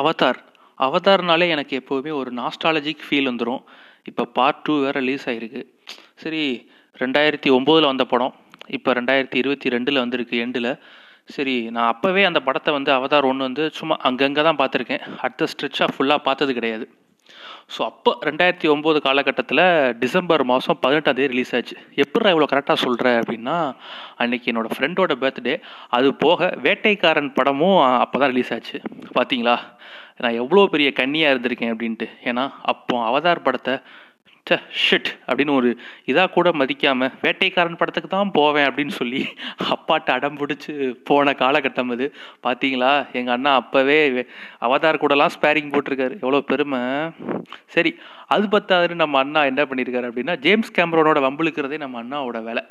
Avatar. அவதார்னாலே எனக்கு எப்போவுமே ஒரு நாஸ்டாலஜிக் ஃபீல் வந்துடும் இப்போ பார்ட் டூ வேறு ரிலீஸ் ஆகிருக்கு சரி ரெண்டாயிரத்தி ஒம்போதில் வந்த படம். இப்போ ரெண்டாயிரத்தி இருபத்தி ரெண்டில் வந்திருக்கு எண்டில் சரி நான் அப்போவே அந்த படத்தை வந்து அவதார் ஒன்று வந்து சும்மா அங்கங்கே தான் பார்த்துருக்கேன். அடுத்த ஸ்ட்ரெச்சாக ஃபுல்லாக பார்த்தது கிடையாது. ஸோ அப்போ ரெண்டாயிரத்தி ஒம்பது காலகட்டத்தில் டிசம்பர் மாதம் பதினெட்டாம் தேதி ரிலீஸ் ஆச்சு. எப்படா இவ்வளோ கரெக்டாக சொல்கிற அப்படின்னா அன்னைக்கு என்னோடய ஃப்ரெண்டோட பர்த்டே அது போக வேட்டைக்காரன் படமும் அப்போ தான் ரிலீஸ் ஆச்சு. பார்த்தீங்களா நான் எவ்வளோ பெரிய கன்னியாக இருந்திருக்கேன் அப்படின்ட்டு. ஏன்னா அப்போ அவதார் படத்தை ச ஷிட் அப்படின்னு ஒரு இதாக கூட மதிக்காமல் வேட்டைக்காரன் படத்துக்கு தான் போவேன் அப்படின்னு சொல்லி அப்பாட்ட அடம் பிடிச்சி போன காலகட்டம் அது. பார்த்தீங்களா எங்கள் அண்ணா அப்போவே அவதார் கூடலாம் ஸ்பேரிங் போட்டிருக்காரு. எவ்வளோ பெருமை. சரி அது பத்தாதுன்னு நம்ம அண்ணா என்ன பண்ணியிருக்காரு அப்படின்னா ஜேம்ஸ் கேமரோனோட வம்பிழுக்கிறதே நம்ம அண்ணாவோட வேலை.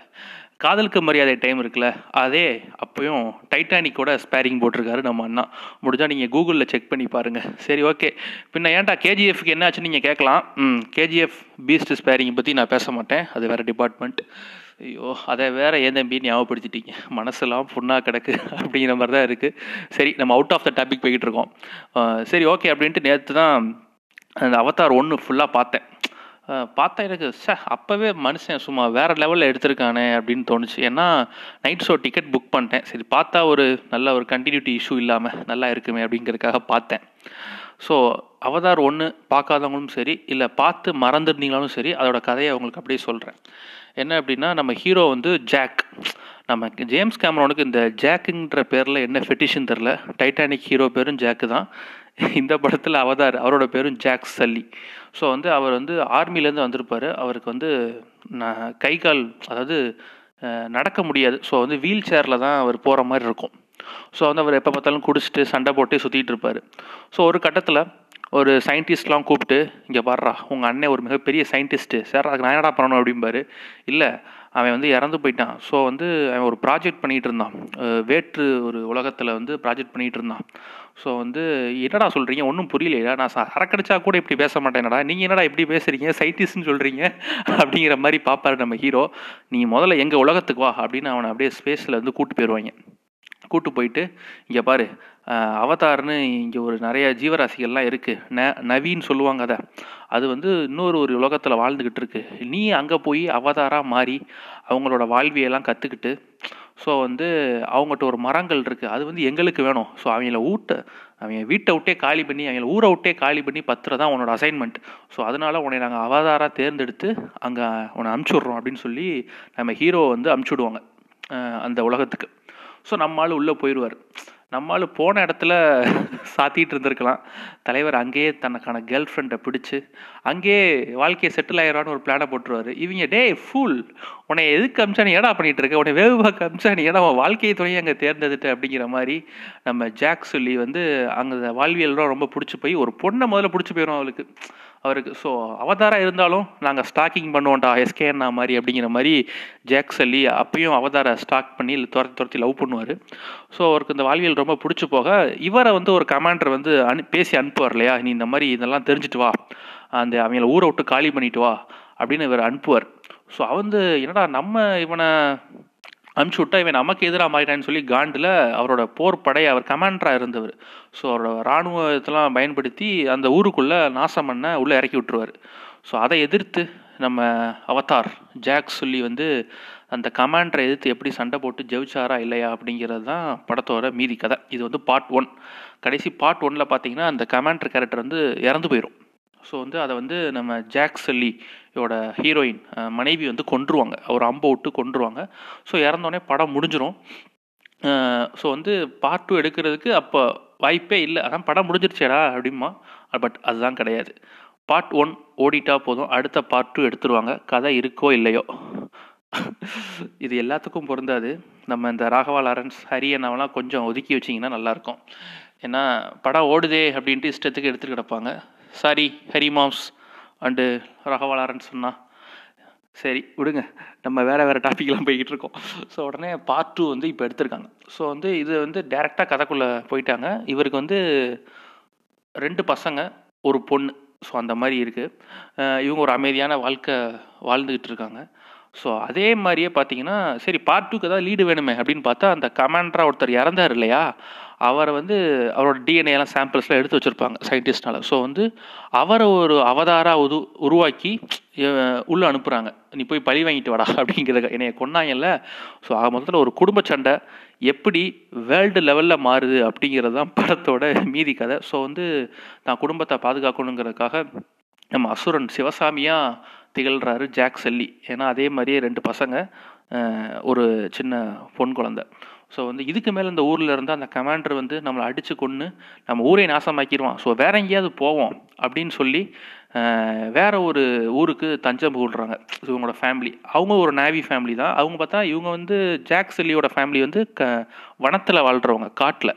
காதலுக்கு மரியாதை டைம் இருக்குல்ல அதே அப்பயும் டைட்டானிக்கோட ஸ்பேரிங் போட்டிருக்காரு நம்ம அண்ணா. முடிஞ்சால் நீங்கள் கூகுளில் செக் பண்ணி பாருங்கள் சரி ஓகே பின்ன ஏன்டா கேஜிஎஃப்க்கு என்ன ஆச்சுன்னு நீங்கள் கேட்கலாம். ம் கேஜிஎஃப் பீஸ்ட் ஸ்பேரிங் பற்றி நான் பேச மாட்டேன். அது வேறு டிபார்ட்மெண்ட் ஐயோ அதை வேற ஏன் தம்பி ஞாபகப்படுத்திட்டீங்க? மனசெல்லாம் புண்ணாக கிடக்கு அப்படிங்கிற மாதிரி தான் இருக்குது சரி நம்ம அவுட் ஆஃப் த டாபிக் போய்கிட்டு இருக்கோம். சரி ஓகே அப்படின்ட்டு நேற்று தான் அந்த அவதார் ஒன்று ஃபுல்லாக பார்த்தேன். பார்த்தா எனக்கு ச அப்போவே மனுஷன் சும்மா வேறு லெவலில் எடுத்திருக்கானே அப்படின்னு தோணுச்சு. ஏன்னா நைட் ஷோ டிக்கெட் புக் பண்ணிட்டேன். சரி பார்த்தா ஒரு நல்ல ஒரு கண்டினியூட்டி இஷ்யூ இல்லாமல் நல்லா இருக்குமே அப்படிங்கிறதுக்காக பார்த்தேன். ஸோ அவதார் ஒன்று பார்க்காதவங்களும் சரி இல்லை பார்த்து மறந்துருந்தீங்களாலும் சரி அதோட கதையை அவங்களுக்கு அப்படியே சொல்கிறேன் என்ன அப்படின்னா நம்ம ஹீரோ வந்து ஜாக் நம்ம ஜேம்ஸ் கேமரோனுக்கு இந்த ஜாக்குங்கிற பேரில் என்ன ஃபெட்டிஷன் தெரில டைட்டானிக் ஹீரோ பேரும் ஜாக்கு தான். இந்த படத்தில் அவதார் அவரோட பேரும் ஜாக் சல்லி. ஸோ வந்து அவர் வந்து ஆர்மிலேருந்து வந்திருப்பார். அவருக்கு வந்து நான் கை கால் அதாவது நடக்க முடியாது. ஸோ வந்து வீல் சேரில் தான் அவர் போகிற மாதிரி இருக்கும். ஸோ வந்து அவர் எப்போ பார்த்தாலும் குடிச்சிட்டு சண்டை போட்டு சுற்றிட்டு இருப்பார். ஸோ ஒரு கட்டத்தில் ஒரு சயின்டிஸ்ட்லாம் கூப்பிட்டு இங்கே வர்றா உங்கள் அண்ணன் ஒரு மிகப்பெரிய சயின்டிஸ்ட்டு சார் அதுக்கு நான் என்னடா பண்ணணும்? அப்படிம்பாரு. இல்லை அவன் வந்து இறந்து போயிட்டான். ஸோ வந்து அவன் ஒரு ப்ராஜெக்ட் பண்ணிகிட்டு இருந்தான். வேற்று ஒரு உலகத்தில் வந்து ப்ராஜெக்ட் பண்ணிகிட்டு இருந்தான். ஸோ வந்து என்னடா சொல்கிறீங்க ஒன்றும் புரியலையா நான் சரக்கடிச்சா கூட இப்படி பேச மாட்டேன்டா நீங்கள் என்னடா இப்படி பேசுகிறீங்க சயின்டிஸ்ட்னு சொல்கிறீங்க அப்படிங்கிற மாதிரி பார்ப்பாரு நம்ம ஹீரோ நீ முதல்ல எங்கள் உலகத்துக்கு வா அப்படின்னு அவனை அப்படியே ஸ்பேஸில் வந்து கூட்டு போயிடுவாங்க கூட்டு போயிட்டு இங்கே பாரு அவதார்னு இங்கே ஒரு நிறைய ஜீவராசிகள்லாம் இருக்குது ந நவின்னு சொல்லுவாங்க அதை. அது வந்து இன்னொரு ஒரு உலகத்தில் வாழ்ந்துக்கிட்டு இருக்கு. நீ அங்கே போய் அவதாராக மாறி அவங்களோட வாழ்வியெல்லாம் கற்றுக்கிட்டு ஸோ வந்து அவங்ககிட்ட ஒரு மரங்கள் இருக்குது அது வந்து எங்களுக்கு வேணும். ஸோ அவங்கள ஊட்ட அவங்க வீட்டை விட்டே காலி பண்ணி அவங்கள ஊரை விட்டே காலி பண்ணி பத்துறது தான் உன்னோட அசைன்மெண்ட் ஸோ அதனால் உன்னை நாங்கள் அவதாராக தேர்ந்தெடுத்து அங்கே உன்னை அமுச்சுட்றோம் அப்படின்னு சொல்லி நம்ம ஹீரோ வந்து அமுச்சுடுவாங்க அந்த உலகத்துக்கு. ஸோ நம்மளால் உள்ளே போயிடுவார் நம்மளால் போன இடத்துல சாத்திட்டு இருந்திருக்கலாம். தலைவர் அங்கேயே தனக்கான கேர்ள் ஃப்ரெண்டை பிடிச்சி அங்கேயே வாழ்க்கையை செட்டில் ஆயிடறான்னு ஒரு பிளானை போட்டுருவார். இவங்க டே ஃபுல் உன்னை எதுக்கு அமிச்சா நீ ஏடா பண்ணிகிட்டு இருக்க? உன்னை வேவு பார்க்க அமிச்சா நீ ஏடா வாழ்க்கையை துணையை அங்கே தேர்ந்தெடுத்து அப்படிங்கிற மாதிரி நம்ம ஜாக் சொல்லி வந்து அங்கே வாழ்வியல்லாம் ரொம்ப பிடிச்சி போய் ஒரு பொண்ணை முதல்ல பிடிச்சி போயிடும் அவளுக்கு. அவருக்கு ஸோ அவதாரா இருந்தாலும் நாங்கள் ஸ்டாக்கிங் பண்ணுவோம்டா எஸ்கேன்னா மாதிரி அப்படிங்கிற மாதிரி ஜாக் சொல்லி அப்பயும் அவதாரை ஸ்டாக் பண்ணி துரத்தி துரத்தி லவ் பண்ணுவார். ஸோ அவருக்கு இந்த வாழ்வியல் ரொம்ப பிடிச்சி போக இவரை வந்து ஒரு கமாண்டர் வந்து அனு பேசி அனுப்புவார் இல்லையா? நீ இந்த மாதிரி இதெல்லாம் தெரிஞ்சுட்டு வா. அந்த அவங்கள ஊரை விட்டு காலி பண்ணிட்டு வா அப்படின்னு இவர் அனுப்புவார். ஸோ வந்து என்னடா நம்ம இவனை அனுப்பிச்சி விட்டா இவன் நமக்கு எதிராக மாறிட்டான்னு சொல்லி காண்டில் அவரோட போர் படை அவர் கமாண்டராக இருந்தவர். ஸோ அவரோட இராணுவத்தெல்லாம் பயன்படுத்தி அந்த ஊருக்குள்ளே நாசம் பண்ண உள்ளே இறக்கி விட்டுருவார். ஸோ அதை எதிர்த்து நம்ம அவதார் ஜாக் சொல்லி வந்து அந்த கமாண்டரை எதிர்த்து எப்படி சண்டை போட்டு ஜெயிச்சாரா இல்லையா அப்படிங்கிறது தான் படத்தோட மீதி கதை. இது வந்து பார்ட் ஒன் கடைசி பார்ட் ஒனில் பார்த்தீங்கன்னா அந்த கமாண்டர் கேரக்டர் வந்து இறந்து போயிடும் ஸோ வந்து அதை வந்து நம்ம ஜாக் செல்லியோட ஹீரோயின் மனைவி வந்து கொன்றுவாங்க. அவர் அம்பை விட்டு கொன்றுவாங்க. ஸோ இறந்தோடனே படம் முடிஞ்சிடும் ஸோ வந்து பார்ட் டூ எடுக்கிறதுக்கு அப்போ வாய்ப்பே இல்லை. அதான் படம் முடிஞ்சிருச்சேடா அப்படிமா பட் அதுதான் கிடையாது. பார்ட் ஒன் ஓடிட்டா போதும். அடுத்த பார்ட் டூ எடுத்துருவாங்க. கதை இருக்கோ இல்லையோ. இது எல்லாத்துக்கும் பொருந்தாது. நம்ம இந்த ராகவா லாரன்ஸ் ஹரியனாவெல்லாம் கொஞ்சம் ஒதுக்கி வச்சிங்கன்னா நல்லாயிருக்கும். ஏன்னா படம் ஓடுதே அப்படின்ட்டு இஷ்டத்துக்கு எடுத்துகிட்டு கிடப்பாங்க. சாரி ஹரி மாம்ஸ். அண்டு ரகவாளாரன்னு சொன்னால் சரி விடுங்க. நம்ம வேறு வேறு டாப்பிக்லாம் போய்கிட்டு இருக்கோம். ஸோ உடனே பார்ட் டூ வந்து இப்போ எடுத்திருக்காங்க. ஸோ வந்து இது வந்து டேரெக்டாக கதைக்குள்ளே போயிட்டாங்க. இவருக்கு வந்து ரெண்டு பசங்க ஒரு பொண்ணு. ஸோ அந்த மாதிரி இருக்குது இவங்க ஒரு அமைதியான வாழ்க்கை வாழ்ந்துக்கிட்டு இருக்காங்க. ஸோ அதே மாதிரியே பார்த்தீங்கன்னா சரி பார்ட் டூக்கு ஏதாவது லீடு வேணுமே? அப்படின்னு பார்த்தா அந்த கமாண்டராக ஒருத்தர் இறந்தார் இல்லையா? அவரை வந்து அவரோட டிஎன்ஏ எல்லாம் சாம்பிள்ஸ்லாம் எடுத்து வச்சுருப்பாங்க சயின்டிஸ்ட்னால ஸோ வந்து அவரை ஒரு அவதாரா உது உருவாக்கி உள்ளே அனுப்புகிறாங்க நீ போய் பழி வாங்கிட்டு வாடா அப்படிங்கிறத என்னைய கொண்டாங்கல்ல ஸோ ஆக மொத்தத்தில் ஒரு குடும்ப சண்டை. எப்படி வேர்ல்டு லெவலில் மாறுது அப்படிங்கிறது தான் படத்தோட மீதி கதை. ஸோ வந்து நான் குடும்பத்தை பாதுகாக்கணுங்கிறதுக்காக நம்ம அசுரன் சிவசாமியாக திகழ்கிறாரு ஜாக் செல்லி. ஏன்னா அதே மாதிரியே ரெண்டு பசங்க ஒரு சின்ன பொன் குழந்தை. ஸோ வந்து இதுக்கு மேலே இந்த ஊரில் இருந்து அந்த கமாண்டர் வந்து நம்மளை அடித்து கொன்று நம்ம ஊரை நாசமாக்கிடுவான். ஸோ வேற எங்கேயாவது போவோம் அப்படின்னு சொல்லி வேற ஒரு ஊருக்கு தஞ்சம் போடுறாங்க இவங்களோட ஃபேமிலி அவங்க ஒரு நேவி ஃபேமிலி தான். அவங்க பார்த்தா இவங்க வந்து ஜாக் செல்லியோட ஃபேமிலி வந்து க வனத்தில் வாழ்கிறவங்க காட்டில்.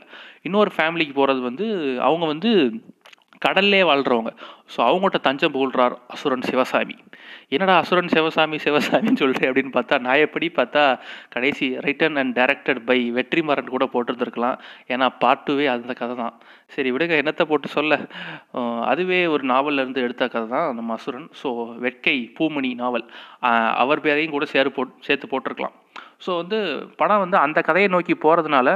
இன்னொரு ஃபேமிலிக்கு போகிறது வந்து அவங்க வந்து கடல்லே வாழ்கிறவங்க ஸோ அவங்கள்ட்ட தஞ்சம் புகழ்றார் அசுரன் சிவசாமி. என்னடா அசுரன் சிவசாமி சிவசாமின்னு சொல்கிறேன் அப்படின்னு பார்த்தா நான் எப்படி பார்த்தா கடைசி written and directed by Vetrimaaran கூட போட்டிருந்துருக்கலாம். ஏன்னா பார்ட் டூவே அந்த கதை தான். சரி விடுங்க என்னத்தை போட்டு சொல்ல? அதுவே ஒரு நாவல்லேருந்து எடுத்த கதை தான் நம்ம அசுரன். ஸோ வெட்கை பூமணி நாவல். அவர் பேரையும் கூட சேரு போட் சேர்த்து போட்டிருக்கலாம். ஸோ வந்து படம் வந்து அந்த கதையை நோக்கி போகிறதுனால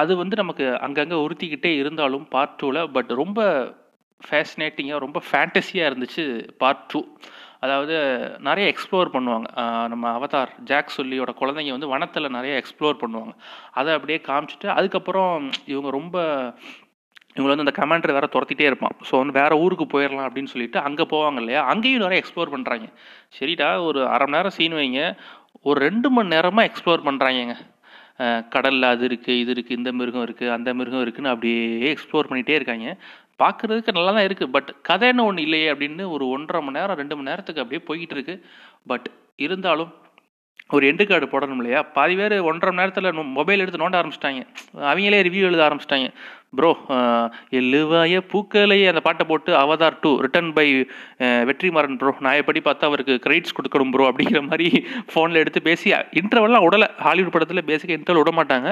அது வந்து நமக்கு அங்கங்கே உறுத்திக்கிட்டே இருந்தாலும் பார்ட் டூவில் பட் ரொம்ப ஃபேசினேட்டிங்காக ரொம்ப ஃபேண்டஸியாக இருந்துச்சு பார்ட் டூ அதாவது நிறைய எக்ஸ்ப்ளோர் பண்ணுவாங்க. நம்ம அவதார் ஜாக் சொல்லியோட குழந்தைங்க வந்து வனத்தில் நிறைய எக்ஸ்ப்ளோர் பண்ணுவாங்க. அதை அப்படியே காமிச்சிட்டு அதுக்கப்புறம் இவங்க ரொம்ப இவங்களை வந்து அந்த கமாண்டர் வேறு துரத்திட்டே இருப்பான். ஸோ வந்து வேறு ஊருக்கு போயிடலாம் அப்படின்னு சொல்லிட்டு அங்கே போவாங்க இல்லையா? அங்கேயும் நிறைய எக்ஸ்ப்ளோர் பண்ணுறாங்க சரிடா ஒரு அரை மணி நேரம் சீன் வைங்க. ஒரு ரெண்டு மணி நேரமாக எக்ஸ்ப்ளோர் பண்ணுறாங்கங்க கடலில் அது இருக்குது இது இருக்குது இந்த மிருகம் இருக்குது அந்த மிருகம் இருக்குதுன்னு அப்படியே எக்ஸ்ப்ளோர் பண்ணிகிட்டே இருக்காங்க. பார்க்குறதுக்கு நல்லா தான் இருக்குது பட் கதைன்னு ஒன்று இல்லையே அப்படின்னு ஒரு ஒன்றரை மணி நேரம் ரெண்டு மணி நேரத்துக்கு அப்படியே போய்கிட்டு இருக்கு. பட் இருந்தாலும் ஒரு எண்டு கார்டு போடணும் இல்லையா? பாதி பேர் ஒன்றரை மணி நேரத்தில் மொபைல் எடுத்து நோண்ட ஆரம்பிச்சிட்டாங்க. அவங்களே ரிவ்யூ எழுத ஆரம்பிச்சிட்டாங்க. ப்ரோ எழுவாய பூக்களையே அந்த பாட்டை போட்டு Avatar two written by Vetrimaaran bro நான் எப்படி பார்த்தா அவருக்கு கிரெடிட்ஸ் கொடுக்கணும் ப்ரோ அப்படிங்கிற மாதிரி ஃபோனில் எடுத்து பேசி இன்டர்வெல்லாம் உடலை ஹாலிவுட் படத்தில் பேசிக்காக இன்டர்வல் விட மாட்டாங்க.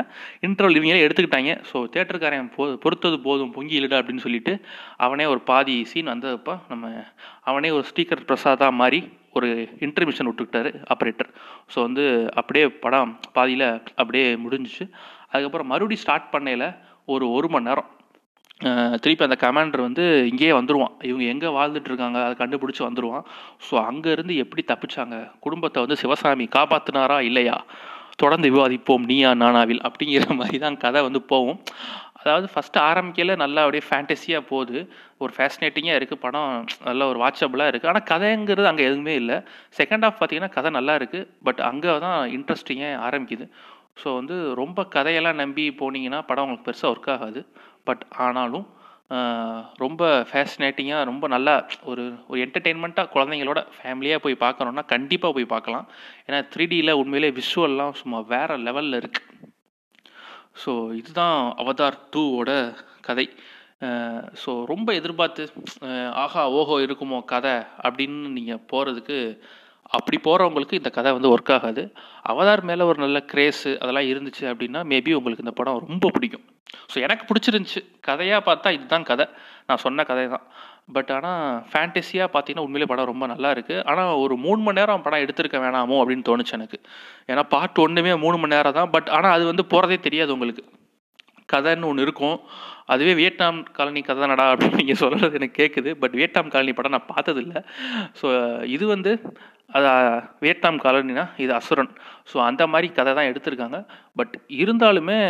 இன்டர்வல் இவங்களே எடுத்துக்கிட்டாங்க. ஸோ தேட்டருக்காரன் போ பொறுத்தது போதும் பொங்கி இல்லடா அப்படின்னு சொல்லிட்டு அவனே ஒரு பாதி சீன் வந்ததப்போ. நம்ம அவனே ஒரு ஸ்டீக்கர் பிரசாதா மாதிரி ஒரு இன்டர்மிஷன் விட்டுக்கிட்டாரு ஆப்ரேட்டர் ஸோ வந்து அப்படியே படம் பாதியில் அப்படியே முடிஞ்சிச்சு. அதுக்கப்புறம் மறுபடியும் ஸ்டார்ட் பண்ணையில் ஒரு ஒரு மணி நேரம். திருப்பி அந்த கமாண்டர் வந்து இங்கேயே வந்துடுவான் இவங்க எங்கே வாழ்ந்துட்டு இருக்காங்க அதை கண்டுபிடிச்சி வந்துடுவான் ஸோ அங்கேருந்து எப்படி தப்பிச்சாங்க? குடும்பத்தை வந்து சிவசாமி காப்பாற்றினாரா இல்லையா? தொடர்ந்து விவாதிப்போம் நீயா நானாவில் அப்படிங்கிற மாதிரி தான் கதை வந்து போகும். அதாவது ஃபஸ்ட்டு ஆரம்பிக்கையில் நல்லா அப்படியே ஃபேண்டஸியாக போகுது. ஒரு ஃபேசினேட்டிங்காக இருக்குது படம் நல்ல ஒரு வாட்சபிளாக இருக்குது ஆனால் கதைங்கிறது அங்கே எதுவுமே இல்லை. செகண்ட் ஹாஃப் பார்த்தீங்கன்னா கதை நல்லா இருக்குது பட் அங்கே தான் இன்ட்ரெஸ்டிங்காக ஆரம்பிக்குது? ஸோ வந்து ரொம்ப கதையெல்லாம் நம்பி போனீங்கன்னா படம் உங்களுக்கு பெருசாக ஒர்க் ஆகாது. பட் ஆனாலும் ரொம்ப ஃபேசினேட்டிங்காக ரொம்ப நல்லா ஒரு ஒரு என்டர்டெயின்மெண்ட்டாக குழந்தைங்களோட ஃபேமிலியாக போய் பார்க்கணுன்னா கண்டிப்பாக போய் பார்க்கலாம். ஏன்னா த்ரீ டியில் உண்மையிலே விஷுவல்லாம் சும்மா வேறு லெவலில் இருக்குது ஸோ இதுதான் அவதார் டூவோட கதை. ஸோ ரொம்ப எதிர்பார்த்து ஆஹா ஓஹோ இருக்குமோ கதை அப்படின்னு நீங்கள் போகிறதுக்கு அப்படி போகிறவங்களுக்கு இந்த கதை வந்து ஒர்க் ஆகாது. அவதார் மேலே ஒரு நல்ல கிரேஸு அதெல்லாம் இருந்துச்சு அப்படின்னா மேபி உங்களுக்கு இந்த படம் ரொம்ப பிடிக்கும். ஸோ எனக்கு பிடிச்சிருந்துச்சு. கதையாக பார்த்தா இதுதான் கதை. நான் சொன்ன கதை தான் பட் ஆனால் ஃபேண்டஸியாக பார்த்தீங்கன்னா உண்மையிலே படம் ரொம்ப நல்லா இருக்குது ஆனால் ஒரு மூணு மணி நேரம் படம் எடுத்திருக்க வேணாமோ அப்படின்னு தோணுச்சு எனக்கு. ஏன்னா பார்ட் ஒன்றுமே மூணு மணி நேரம் தான். பட் ஆனால் அது வந்து போகிறதே தெரியாது உங்களுக்கு. கதைன்னு ஒன்று இருக்கும். அதுவே வியட்நாம் காலனி கதை நடா அப்படின்னு நீங்கள் சொல்கிறது எனக்கு கேட்குது பட் வியட்நாம் காலனி படம் நான் பார்த்ததில்ல. ஸோ இது வந்து அது வியட்நாம் காலனினா இது அசுரன். ஸோ அந்த மாதிரி கதை தான் எடுத்திருக்காங்க. பட் இருந்தாலுமே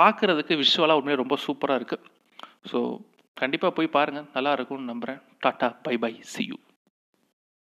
பார்க்குறதுக்கு விஷுவலாக உண்மையாக ரொம்ப சூப்பராக இருக்குது ஸோ கண்டிப்பாக போய் பாருங்கள் நல்லா இருக்கும்னு நம்புகிறேன் tata bye bye. See you